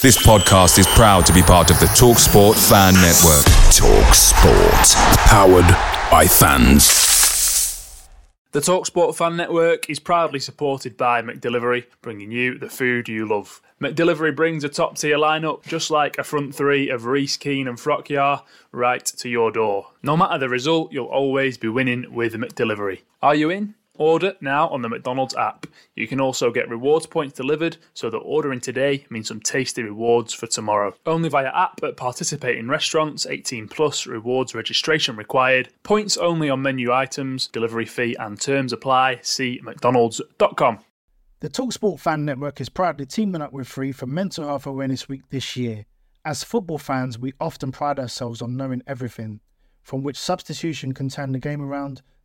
This podcast is proud to be part of the TalkSport Fan Network. TalkSport, powered by fans. The TalkSport Fan Network is proudly supported by McDelivery, bringing you the food you love. McDelivery brings a top tier lineup, just like a front three of Reese, Keane, and Frockyar, right to your door. No matter the result, you'll always be winning with McDelivery. Are you in? Order now on the McDonald's app. You can also get rewards points delivered so that ordering today means some tasty rewards for tomorrow. Only via app at participating restaurants, 18 plus, rewards registration required. Points only on menu items, delivery fee and terms apply. See mcdonalds.com. The Talksport Fan Network is proudly teaming up with Free for Mental Health Awareness Week this year. As football fans, we often pride ourselves on knowing everything, from which substitution can turn the game around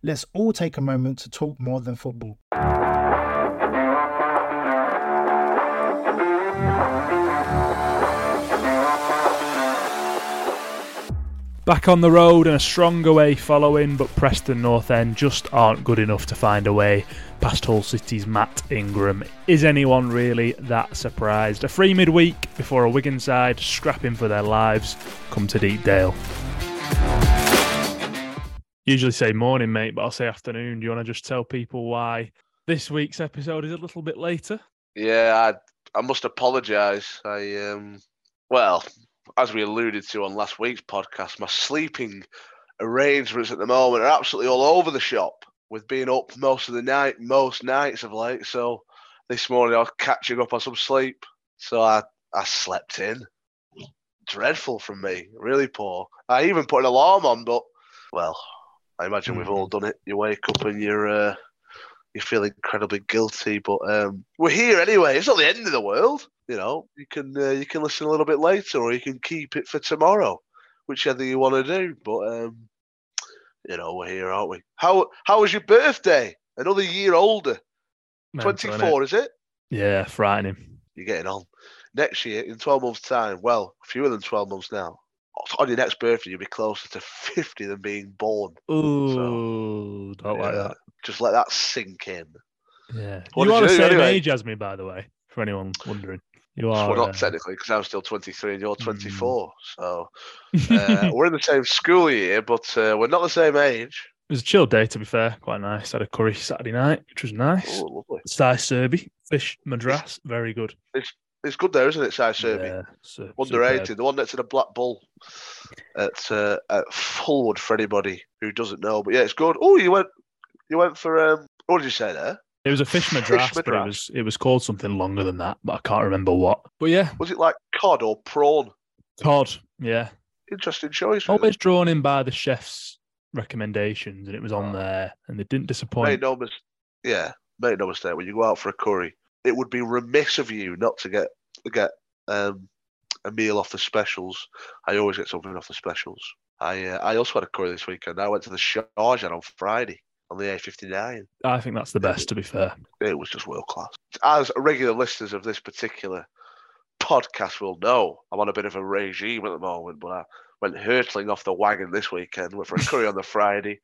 Let's all take a moment to talk more than football. Back on the road and a strong away following, but Preston North End just aren't good enough to find a way past Hull City's Matt Ingram. Is anyone really that surprised? A free midweek before a Wigan side scrapping for their lives come to Deepdale. Usually say morning, mate, but I'll say afternoon. Do you want to just tell people why this week's episode is a little bit later? Yeah, I, I must apologise. I um, well, as we alluded to on last week's podcast, my sleeping arrangements at the moment are absolutely all over the shop with being up most of the night, most nights of late. So this morning I was catching up on some sleep. So I, I slept in. Dreadful from me, really poor. I even put an alarm on, but well, I imagine mm-hmm. we've all done it. You wake up and you're uh, you feel incredibly guilty, but um, we're here anyway. It's not the end of the world you know, you can uh, you can listen a little bit later, or you can keep it for tomorrow, whichever you want to do. But um, you know, we're here, aren't we? How how was your birthday? Another year older. Twenty four, is it? Yeah, frightening. You're getting on. Next year, in twelve months' time, well, fewer than twelve months now. On your next birthday, you'll be closer to fifty than being born. Ooh, so, don't yeah, like that. Just let that sink in. Yeah, what you are the same anyway? age as me, by the way. For anyone wondering. You are. Well, not uh... technically, because I'm still 23 and you're 24. Mm. So uh, we're in the same school year, but uh, we're not the same age. It was a chill day, to be fair. Quite nice. Had a curry Saturday night, which was nice. Oh, lovely. Sai Serbi, fish madras, very good. It's good there, isn't it, Sai Serbi? Yeah, su- Underrated. Superb. The one that's in the Black Bull at uh, at Fulwood for anybody who doesn't know. But yeah, it's good. Oh, you went you went for um, what did you say there? It was a fish madras, fish but it was it was called something longer than that, but I can't remember what. But yeah, was it like cod or prawn? Cod, yeah. Interesting choice. Really. Always drawn in by the chef's recommendations, and it was on oh. there, and they didn't disappoint. Made no mis- yeah, make no mistake. When you go out for a curry, it would be remiss of you not to get get um, a meal off the specials. I always get something off the specials. I uh, I also had a curry this weekend. I went to the Shah on Friday on the A59. I think that's the best, to be fair. It was just world class. As regular listeners of this particular podcast will know, I'm on a bit of a regime at the moment, but I went hurtling off the wagon this weekend. Went for a curry on the Friday.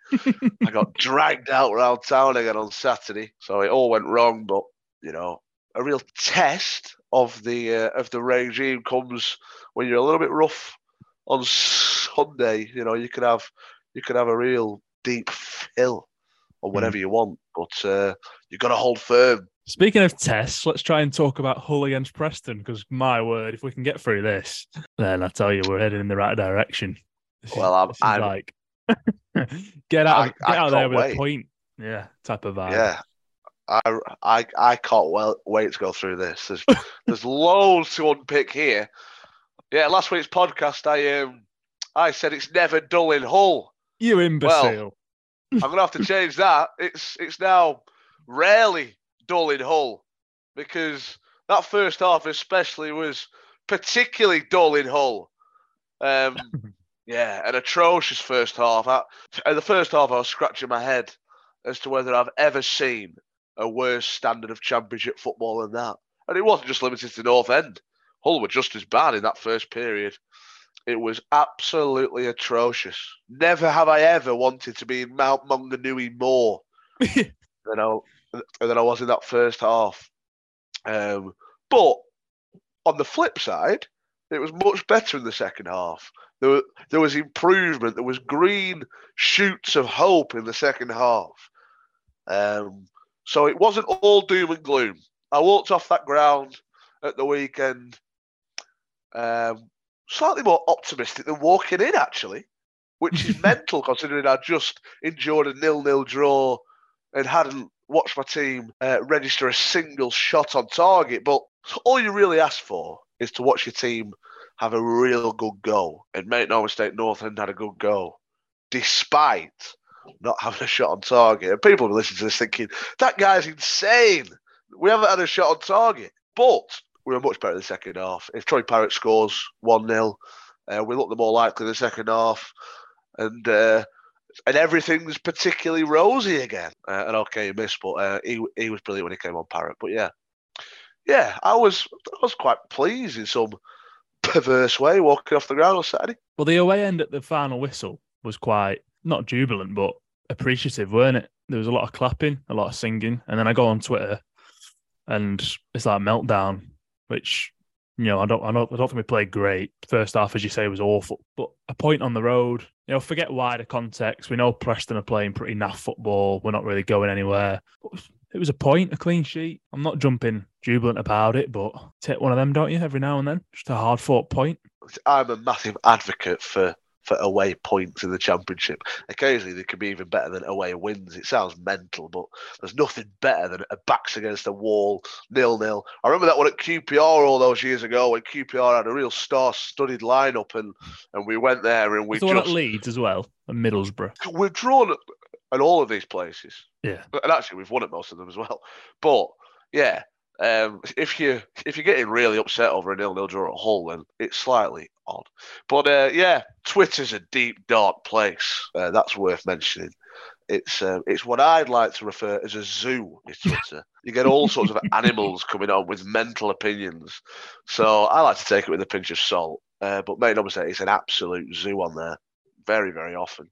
I got dragged out around town again on Saturday, so it all went wrong. But you know, a real test of the uh, of the regime comes when you're a little bit rough on Sunday. You know, you can have you can have a real deep fill or hmm. whatever mm. you want. But uh, you've got to hold firm. Speaking of tests, let's try and talk about Hull against Preston because my word, if we can get through this, then I tell you we're heading in the right direction. This well, I'm, I'm like get out, I, get I out there with wait. a point, yeah, type of vibe. Yeah, I, I, I can't well, wait to go through this. There's, there's loads to unpick here. Yeah, last week's podcast, I um, I said it's never dull in Hull. You imbecile. Well, I'm gonna have to change that. It's it's now rarely dull in Hull because that first half especially was particularly dull in Hull. Um, yeah, an atrocious first half. I, in the first half, I was scratching my head as to whether I've ever seen a worse standard of championship football than that. And it wasn't just limited to North End. Hull were just as bad in that first period. It was absolutely atrocious. Never have I ever wanted to be in Mount Maunganui more than I, than I was in that first half. Um, but on the flip side, it was much better in the second half. There, there was improvement. There was green shoots of hope in the second half. Um, so it wasn't all doom and gloom. I walked off that ground at the weekend um, slightly more optimistic than walking in, actually, which is mental considering I just endured a nil-nil draw and hadn't watched my team uh, register a single shot on target. But all you really ask for is to watch your team have a real good go. And make no mistake, North End had a good go, despite not having a shot on target. And people listen to this thinking, that guy's insane. We haven't had a shot on target. But we were much better in the second half. If Troy Parrott scores 1 0, uh, we look the more likely in the second half. And uh, and everything's particularly rosy again. Uh, and okay, he missed, but uh, he he was brilliant when he came on Parrott. But yeah, yeah, I was I was quite pleased in some perverse way walking off the ground on Saturday. Well, the away end at the final whistle was quite not jubilant, but appreciative, weren't it? There was a lot of clapping, a lot of singing, and then I go on Twitter, and it's like meltdown, which you know I don't I don't I don't think we played great. First half, as you say, was awful, but a point on the road. You know, forget wider context. We know Preston are playing pretty naff football. We're not really going anywhere. It was a point, a clean sheet. I'm not jumping jubilant about it, but take one of them, don't you, every now and then? Just a hard fought point. I'm a massive advocate for for away points in the championship. Occasionally they can be even better than away wins. It sounds mental, but there's nothing better than a backs against a wall, nil nil. I remember that one at QPR all those years ago when QPR had a real star-studded lineup, and and we went there and we the just one at Leeds as well, and Middlesbrough. we've drawn at, all of these places, Yeah, and actually we've won at most of them as well. But yeah, um, if you if you're getting really upset over a nil nil draw at Hull, then it's slightly odd. But uh, yeah, Twitter's a deep dark place. Uh, that's worth mentioning. It's um, it's what I'd like to refer as a zoo. Is Twitter. you get all sorts of animals coming on with mental opinions. So I like to take it with a pinch of salt. Uh, but make no mistake, it's an absolute zoo on there, very very often.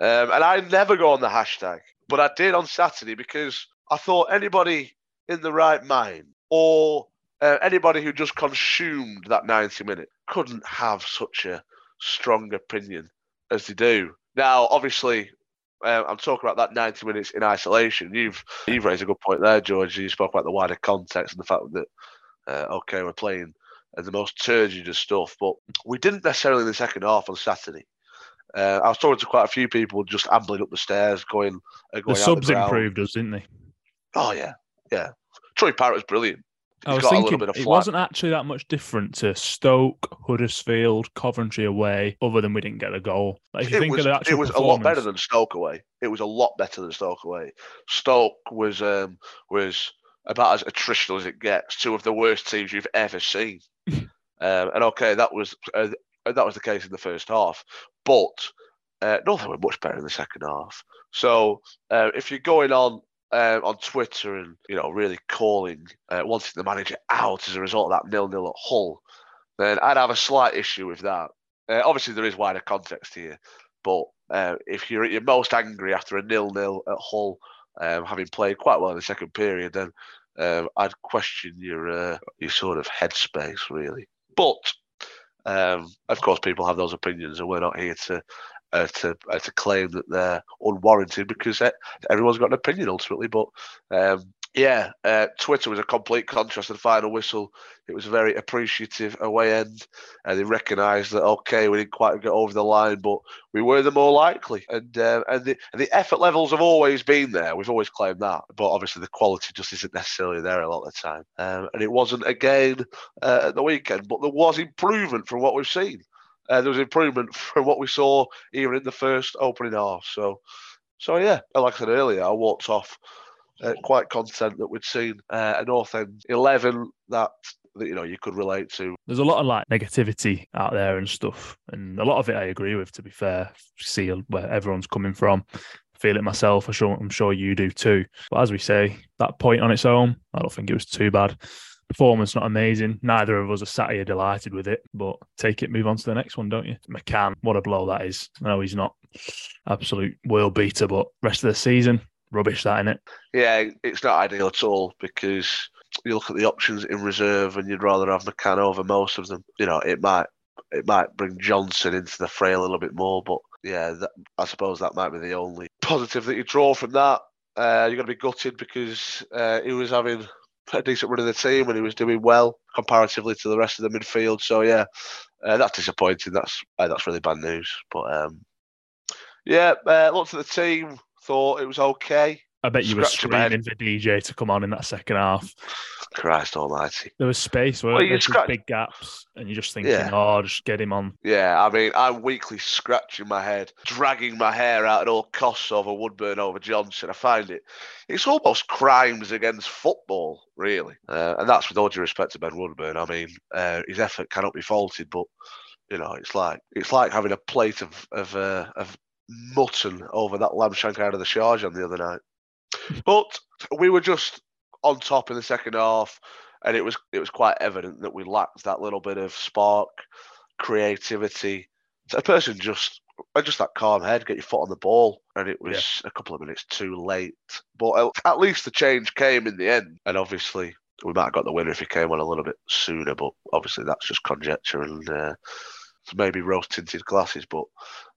Um, and I never go on the hashtag, but I did on Saturday because I thought anybody in the right mind or uh, anybody who just consumed that 90 minutes couldn't have such a strong opinion as they do. Now, obviously, uh, I'm talking about that 90 minutes in isolation. You've you've raised a good point there, George. You spoke about the wider context and the fact that uh, okay, we're playing uh, the most turgid of stuff, but we didn't necessarily in the second half on Saturday. Uh, I was talking to quite a few people just ambling up the stairs, going. Uh, going the subs the improved us, didn't they? Oh yeah, yeah. Troy Parrott's brilliant. I was thinking little bit of it wasn't actually that much different to Stoke, Huddersfield, Coventry away, other than we didn't get a goal. Like, if you it think was, of the actual it was a lot better than Stoke away. It was a lot better than Stoke away. Stoke was um, was about as attritional as it gets. Two of the worst teams you've ever seen. um, and okay, that was uh, that was the case in the first half, but uh, Northern were much better in the second half. So uh, if you're going on uh, on Twitter and you know really calling uh, wanting the manager out as a result of that nil nil at Hull, then I'd have a slight issue with that. Uh, obviously, there is wider context here, but uh, if you're at your most angry after a nil nil at Hull, um, having played quite well in the second period, then um, I'd question your uh, your sort of headspace really. But um, of course, people have those opinions, and we're not here to uh, to uh, to claim that they're unwarranted because uh, everyone's got an opinion ultimately. But um, yeah, uh, Twitter was a complete contrast to the final whistle. It was a very appreciative away end, and they recognised that okay, we didn't quite get over the line, but we were the more likely, and uh, and the and the effort levels have always been there. We've always claimed that, but obviously the quality just isn't necessarily there a lot of the time, um, and it wasn't again uh, at the weekend. But there was improvement from what we've seen. Uh, there was improvement from what we saw even in the first opening half. So, so yeah, like I said earlier, I walked off uh, quite content that we'd seen uh, a North End 11 that that you know you could relate to. There's a lot of like negativity out there and stuff, and a lot of it I agree with. To be fair, see where everyone's coming from. Feel it myself. I'm sure, I'm sure you do too. But as we say, that point on its own, I don't think it was too bad. Performance not amazing. Neither of us are sat here delighted with it, but take it, move on to the next one, don't you? McCann, what a blow that is. I know he's not absolute world beater, but rest of the season, rubbish that in it. Yeah, it's not ideal at all because you look at the options in reserve and you'd rather have McCann over most of them. You know, it might it might bring Johnson into the fray a little bit more, but yeah, that, I suppose that might be the only positive that you draw from that. Uh, you're going to be gutted because uh, he was having a decent run of the team and he was doing well comparatively to the rest of the midfield. So yeah, uh, that's disappointing. That's uh, that's really bad news. But um, yeah, uh, looked at the team, thought it was okay. I bet you were screaming for DJ to come on in that second half. Christ Almighty! There was space, where well, there? Scratch- big gaps, and you're just thinking, yeah. "Oh, just get him on." Yeah, I mean, I'm weekly scratching my head, dragging my hair out at all costs over Woodburn over Johnson. I find it, it's almost crimes against football, really, uh, and that's with all due respect to Ben Woodburn. I mean, uh, his effort cannot be faulted, but you know, it's like it's like having a plate of of uh, of mutton over that lamb shank out of the charge on the other night. But we were just on top in the second half, and it was it was quite evident that we lacked that little bit of spark, creativity. A person just just that calm head, get your foot on the ball, and it was yeah. a couple of minutes too late. But at least the change came in the end, and obviously we might have got the winner if he came on a little bit sooner. But obviously that's just conjecture and. Uh, maybe rose tinted glasses, but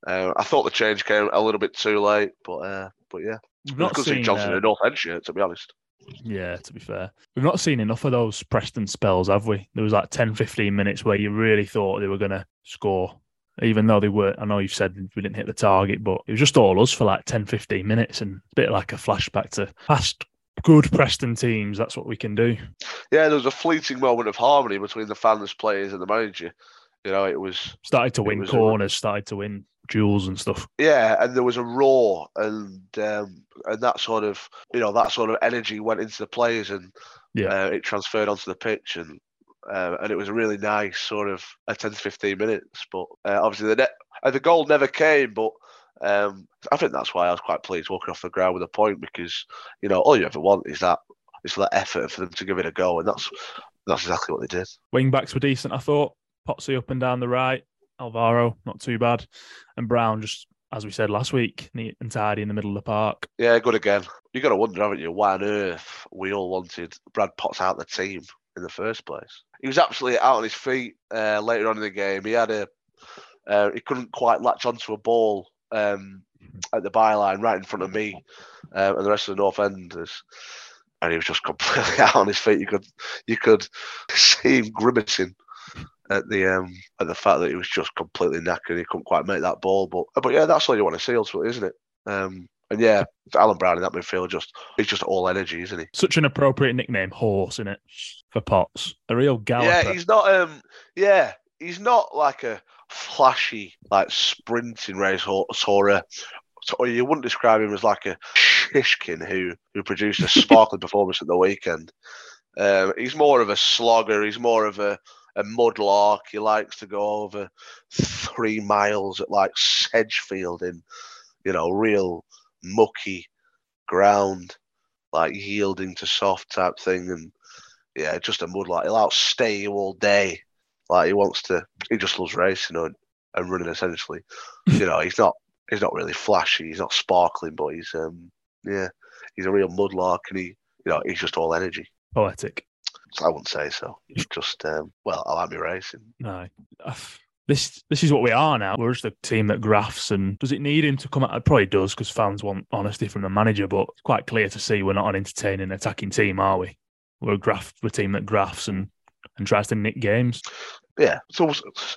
uh, I thought the change came a little bit too late. But uh, but yeah, We've not seen Johnson uh, in a North End shirt, to be honest. Yeah, to be fair. We've not seen enough of those Preston spells, have we? There was like 10, 15 minutes where you really thought they were going to score, even though they were. I know you've said we didn't hit the target, but it was just all us for like 10, 15 minutes and a bit like a flashback to past good Preston teams. That's what we can do. Yeah, there was a fleeting moment of harmony between the fans, players, and the manager. You know, it was started to win corners, a, started to win duels and stuff. Yeah, and there was a roar, and um, and that sort of you know that sort of energy went into the players, and yeah, uh, it transferred onto the pitch, and uh, and it was a really nice sort of a 10 to 15 minutes. But uh, obviously the net, uh, the goal never came, but. Um, I think that's why I was quite pleased walking off the ground with a point because you know all you ever want is that is that effort for them to give it a go, and that's that's exactly what they did. Wing backs were decent, I thought. Potsy up and down the right. Alvaro, not too bad. And Browne, just as we said last week, neat and tidy in the middle of the park. Yeah, good again. You've got to wonder, haven't you, why on earth we all wanted Brad Potts out of the team in the first place? He was absolutely out on his feet uh, later on in the game. He had a, uh, he couldn't quite latch onto a ball um, at the byline right in front of me uh, and the rest of the North Enders. And he was just completely out on his feet. You could, you could see him grimacing at the um, at the fact that he was just completely knackered. He couldn't quite make that ball. But but yeah, that's all you want to see ultimately, isn't it? Um, and yeah, Alan Browne in that midfield just he's just all energy, isn't he? Such an appropriate nickname, horse, isn't it for Potts. A real galloper. Yeah, he's not. Um, yeah, he's not like a flashy like sprinting racehorse or a. Or you wouldn't describe him as like a shishkin who who produced a sparkling performance at the weekend. Um, he's more of a slogger. He's more of a a mudlark. He likes to go over three miles at like Sedgefield in, you know, real mucky ground, like yielding to soft type thing. And yeah, just a mudlark. He'll outstay you all day. Like he wants to, he just loves racing and, and running essentially. you know, he's not, he's not really flashy. He's not sparkling, but he's, um, yeah, he's a real mudlark and he, you know, he's just all energy. Poetic. I wouldn't say so. It's just um, well, I like me racing. No. This this is what we are now. We're just a team that graphs, and does it need him to come out? It probably does because fans want honesty from the manager. But it's quite clear to see we're not an entertaining attacking team, are we? We're a graph, we're a team that graphs and and tries to nick games. Yeah. So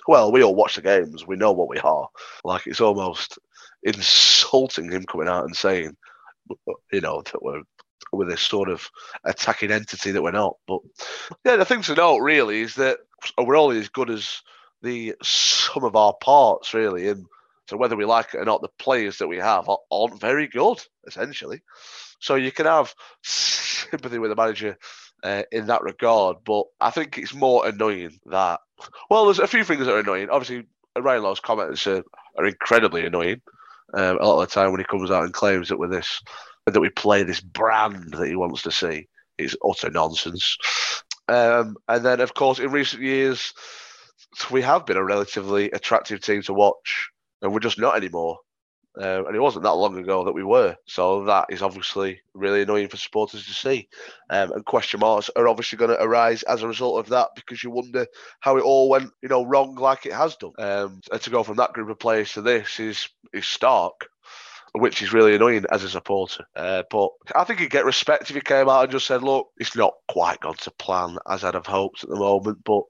well, we all watch the games. We know what we are. Like it's almost insulting him coming out and saying, you know, that we're with this sort of attacking entity that we're not. But yeah, the thing to note really is that we're only as good as the sum of our parts, really. And so whether we like it or not, the players that we have aren't very good, essentially. So you can have sympathy with the manager uh, in that regard. But I think it's more annoying that. Well, there's a few things that are annoying. Obviously, Ryan Lowe's comments are, are incredibly annoying. Um, a lot of the time when he comes out and claims that with this that we play this brand that he wants to see, is utter nonsense. Um, and then, of course, in recent years, we have been a relatively attractive team to watch, and we're just not anymore. Uh, and it wasn't that long ago that we were. So that is obviously really annoying for supporters to see. Um, and question marks are obviously going to arise as a result of that because you wonder how it all went, you know, wrong like it has done. Um, and to go from that group of players to this is is stark. Which is really annoying as a supporter. Uh, but I think he'd get respect if he came out and just said, look, it's not quite gone to plan as I'd have hoped at the moment, but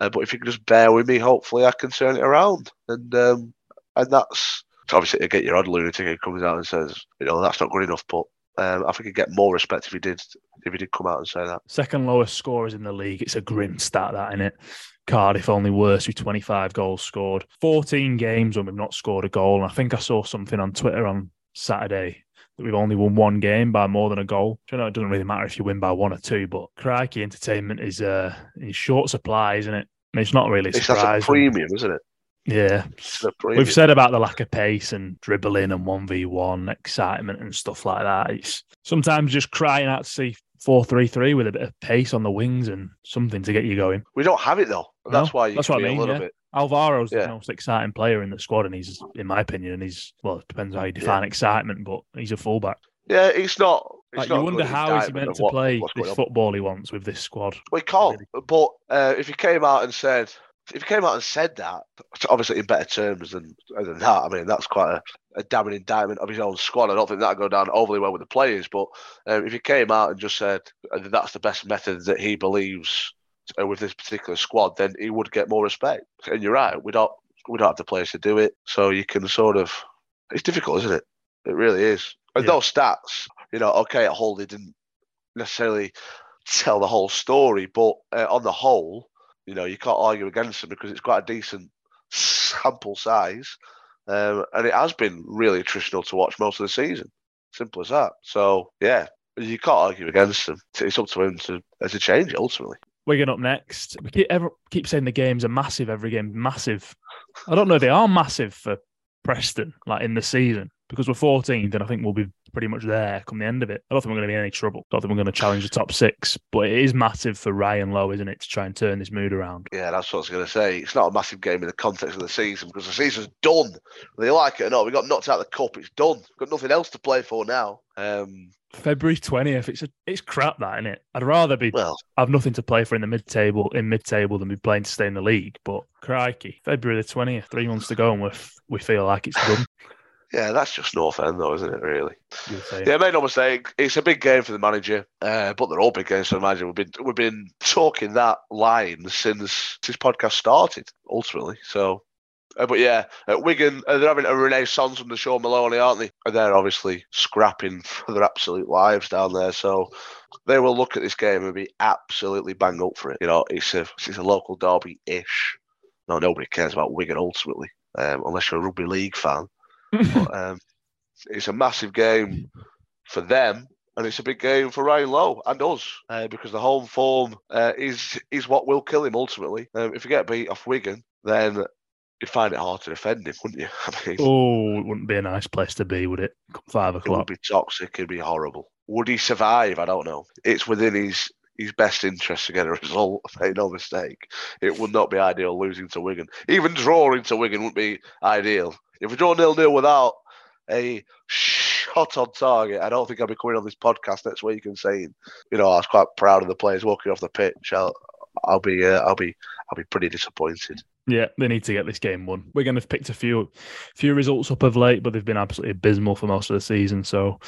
uh, but if you can just bear with me, hopefully I can turn it around. And um, and that's obviously to get your odd lunatic who comes out and says, you know, that's not good enough. But um, I think he'd get more respect if he did if he did come out and say that. Second lowest scorers in the league. It's a grim stat, that isn't it? Cardiff only worse with 25 goals scored. 14 games when we've not scored a goal. And I think I saw something on Twitter on Saturday that we've only won one game by more than a goal. You know, it doesn't really matter if you win by one or two, but crikey, entertainment is uh in short supply, isn't it? I mean, it's not really It's that's a premium, isn't it? Yeah. It's a premium. We've said about the lack of pace and dribbling and 1v1 excitement and stuff like that. It's sometimes just crying out to see 4 3 3 with a bit of pace on the wings and something to get you going. we don't have it though. No, That's why you that's what I mean, a little yeah. bit. Alvaro's Yeah. the most exciting player in the squad, and he's, in my opinion, and he's well, it depends how you define excitement, but he's a fullback. Yeah, it's not. It's Like, not you wonder how he's meant to what- play this on. football he wants with this squad. We can't. But uh, if he came out and said, if he came out and said that, obviously in better terms than than that, I mean that's quite a, a damning indictment of his own squad. I don't think that'd go down overly well with the players. But um, if he came out and just said uh, that that's the best method that he believes uh, with this particular squad, then he would get more respect. And you're right, we don't we don't have the players to do it, so you can sort of. It's difficult, isn't it? It really is. And Yeah. those stats, you know, okay, at Hull they didn't necessarily tell the whole story, but uh, on the whole, you know, you can't argue against them because it's quite a decent sample size, um, and it has been really attritional to watch most of the season. Simple as that. So yeah, you can't argue against them. It's up to him to uh, to change ultimately. Wigan up next. We keep, ever, keep saying the games are massive. Every game massive. I don't know. They are massive for Preston, like in the season, because we're 14th, and I think we'll be pretty much there come the end of it. I don't think we're going to be in any trouble. I don't think we're going to challenge the top six, but it is massive for Ryan Lowe, isn't it, to try and turn this mood around? Yeah, that's what I was going to say. It's not a massive game in the context of the season because the season's done. Whether you like it or not, we got knocked out of the cup. It's done. We've Got nothing else to play for now. Um, February 20th. It's a, it's crap, that isn't it? I'd rather be well, I have nothing to play for in the mid table in mid table than be playing to stay in the league. But crikey, February the 20th, three months to go, and we we feel like it's done. yeah, that's just North End, though, isn't it? Really. you would say. Yeah, make no mistake. It's a big game for the manager, uh, but they're all big games for the manager. We've been we've been talking that line since this podcast started, ultimately. So, uh, but yeah, at Wigan, uh, they're having a renaissance under Shaun Maloney, aren't they? And they're obviously scrapping for their absolute lives down there. So they will look at this game and be absolutely bang up for it. You know, it's a it's a local derby ish. No, nobody cares about Wigan ultimately, um, unless you're a rugby league fan. But, um, it's a massive game for them, and it's a big game for Ryan Lowe and us uh, because the home form uh, is is what will kill him ultimately. Um, if you get beat off Wigan, then you'd find it hard to defend him, wouldn't you? I mean, Oh, it wouldn't be a nice place to be, would it? Come five it would be toxic. It'd be horrible. Would he survive? I don't know. It's within his his best interest to get a result. Make no mistake. It would not be ideal losing to Wigan. Even drawing to Wigan wouldn't be ideal. If we draw nil nil without a shot on target, I don't think I'll be coming on this podcast next week and saying, you know, I was quite proud of the players walking off the pitch. I'll, I'll be, uh, I'll be, I'll be pretty disappointed. Yeah, they need to get this game won. We're going to have picked a few few results up of late, but they've been absolutely abysmal for most of the season. So,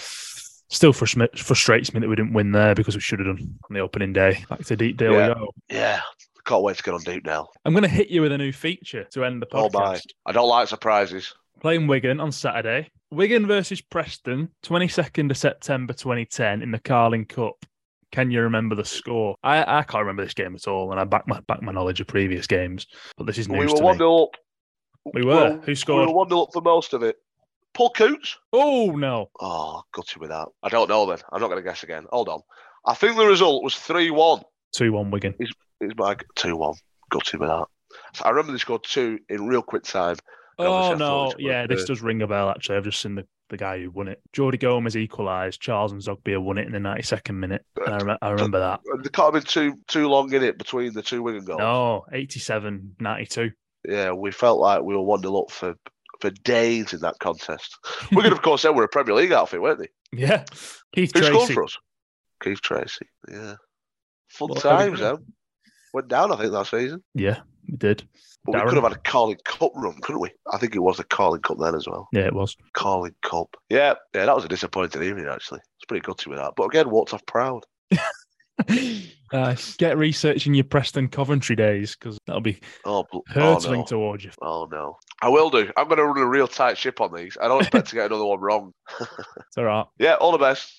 still frus- frustrates me that we didn't win there because we should have done on the opening day. Back to Deepdale Yeah. we go. Yeah, can't wait to get on deep now. I'm going to hit you with a new feature to end the Oh podcast. my, I don't like surprises. Playing Wigan on Saturday. Wigan versus Preston, 22nd of September 2010 in the Carling Cup. Can you remember the score? I, I can't remember this game at all, and I back my back my knowledge of previous games, but this is new. We were one me. 0 up. We were. Who scored? We were one 0 up for most of it. Paul Coutts. Oh no! Oh, gutted with that. I don't know then. I'm not going to guess again. Hold on. I think the result was 3 1. 2 1 Wigan. It's my 2 1. Gutted with that. I remember they scored two in real quick time. Oh, obviously I thought no. Yeah, this does ring a bell, actually. I've just seen the, the guy who won it. Jordi Gomez equalised. Charles N'Zogbia won it in the 92nd minute. And I, rem- I remember that. They can't have been too too long in it between the two Wigan goals. No, 87 92. Yeah, we felt like we were 1 0 up for, for days in that contest. we Wigan, of course, then were a Premier League outfit, weren't they? Yeah. Keith Who scored Treacy. for us? Keith Treacy. Yeah. Fun Well, times, then. Went down, I think, that season. Yeah, we did. But we could have had a Carling Cup run, couldn't we? I think it was the Carling Cup then as well. Yeah, it was. Carling Cup. Yeah, yeah, that was a disappointing evening, actually. It's pretty gutty with that. But again, walked off proud. uh, get researching your Preston Coventry days because that'll be Oh, bl- oh, hurtling no. towards you. Oh, no. I will do. I'm going to run a real tight ship on these. I don't expect to get another one wrong. It's all right. Yeah, all the best.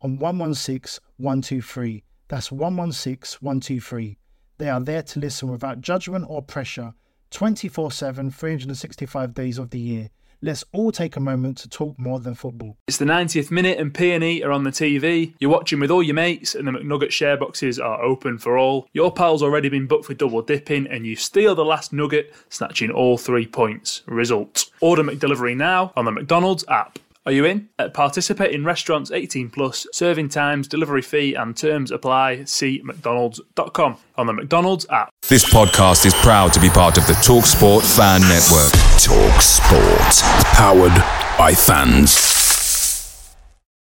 on 116 123. That's 116 123. They are there to listen without judgment or pressure 24 7, 365 days of the year. Let's all take a moment to talk more than football. It's the 90th minute and PNE are on the TV. You're watching with all your mates and the McNugget share boxes are open for all. Your pal's already been booked for double dipping and you steal the last nugget, snatching all three points. Result. Order McDelivery now on the McDonald's app. Are you in? Uh, participate in restaurants 18 plus, serving times, delivery fee and terms apply. See mcdonalds.com on the McDonald's app. This podcast is proud to be part of the TalkSport Fan Network. Talk Sport. Powered by fans.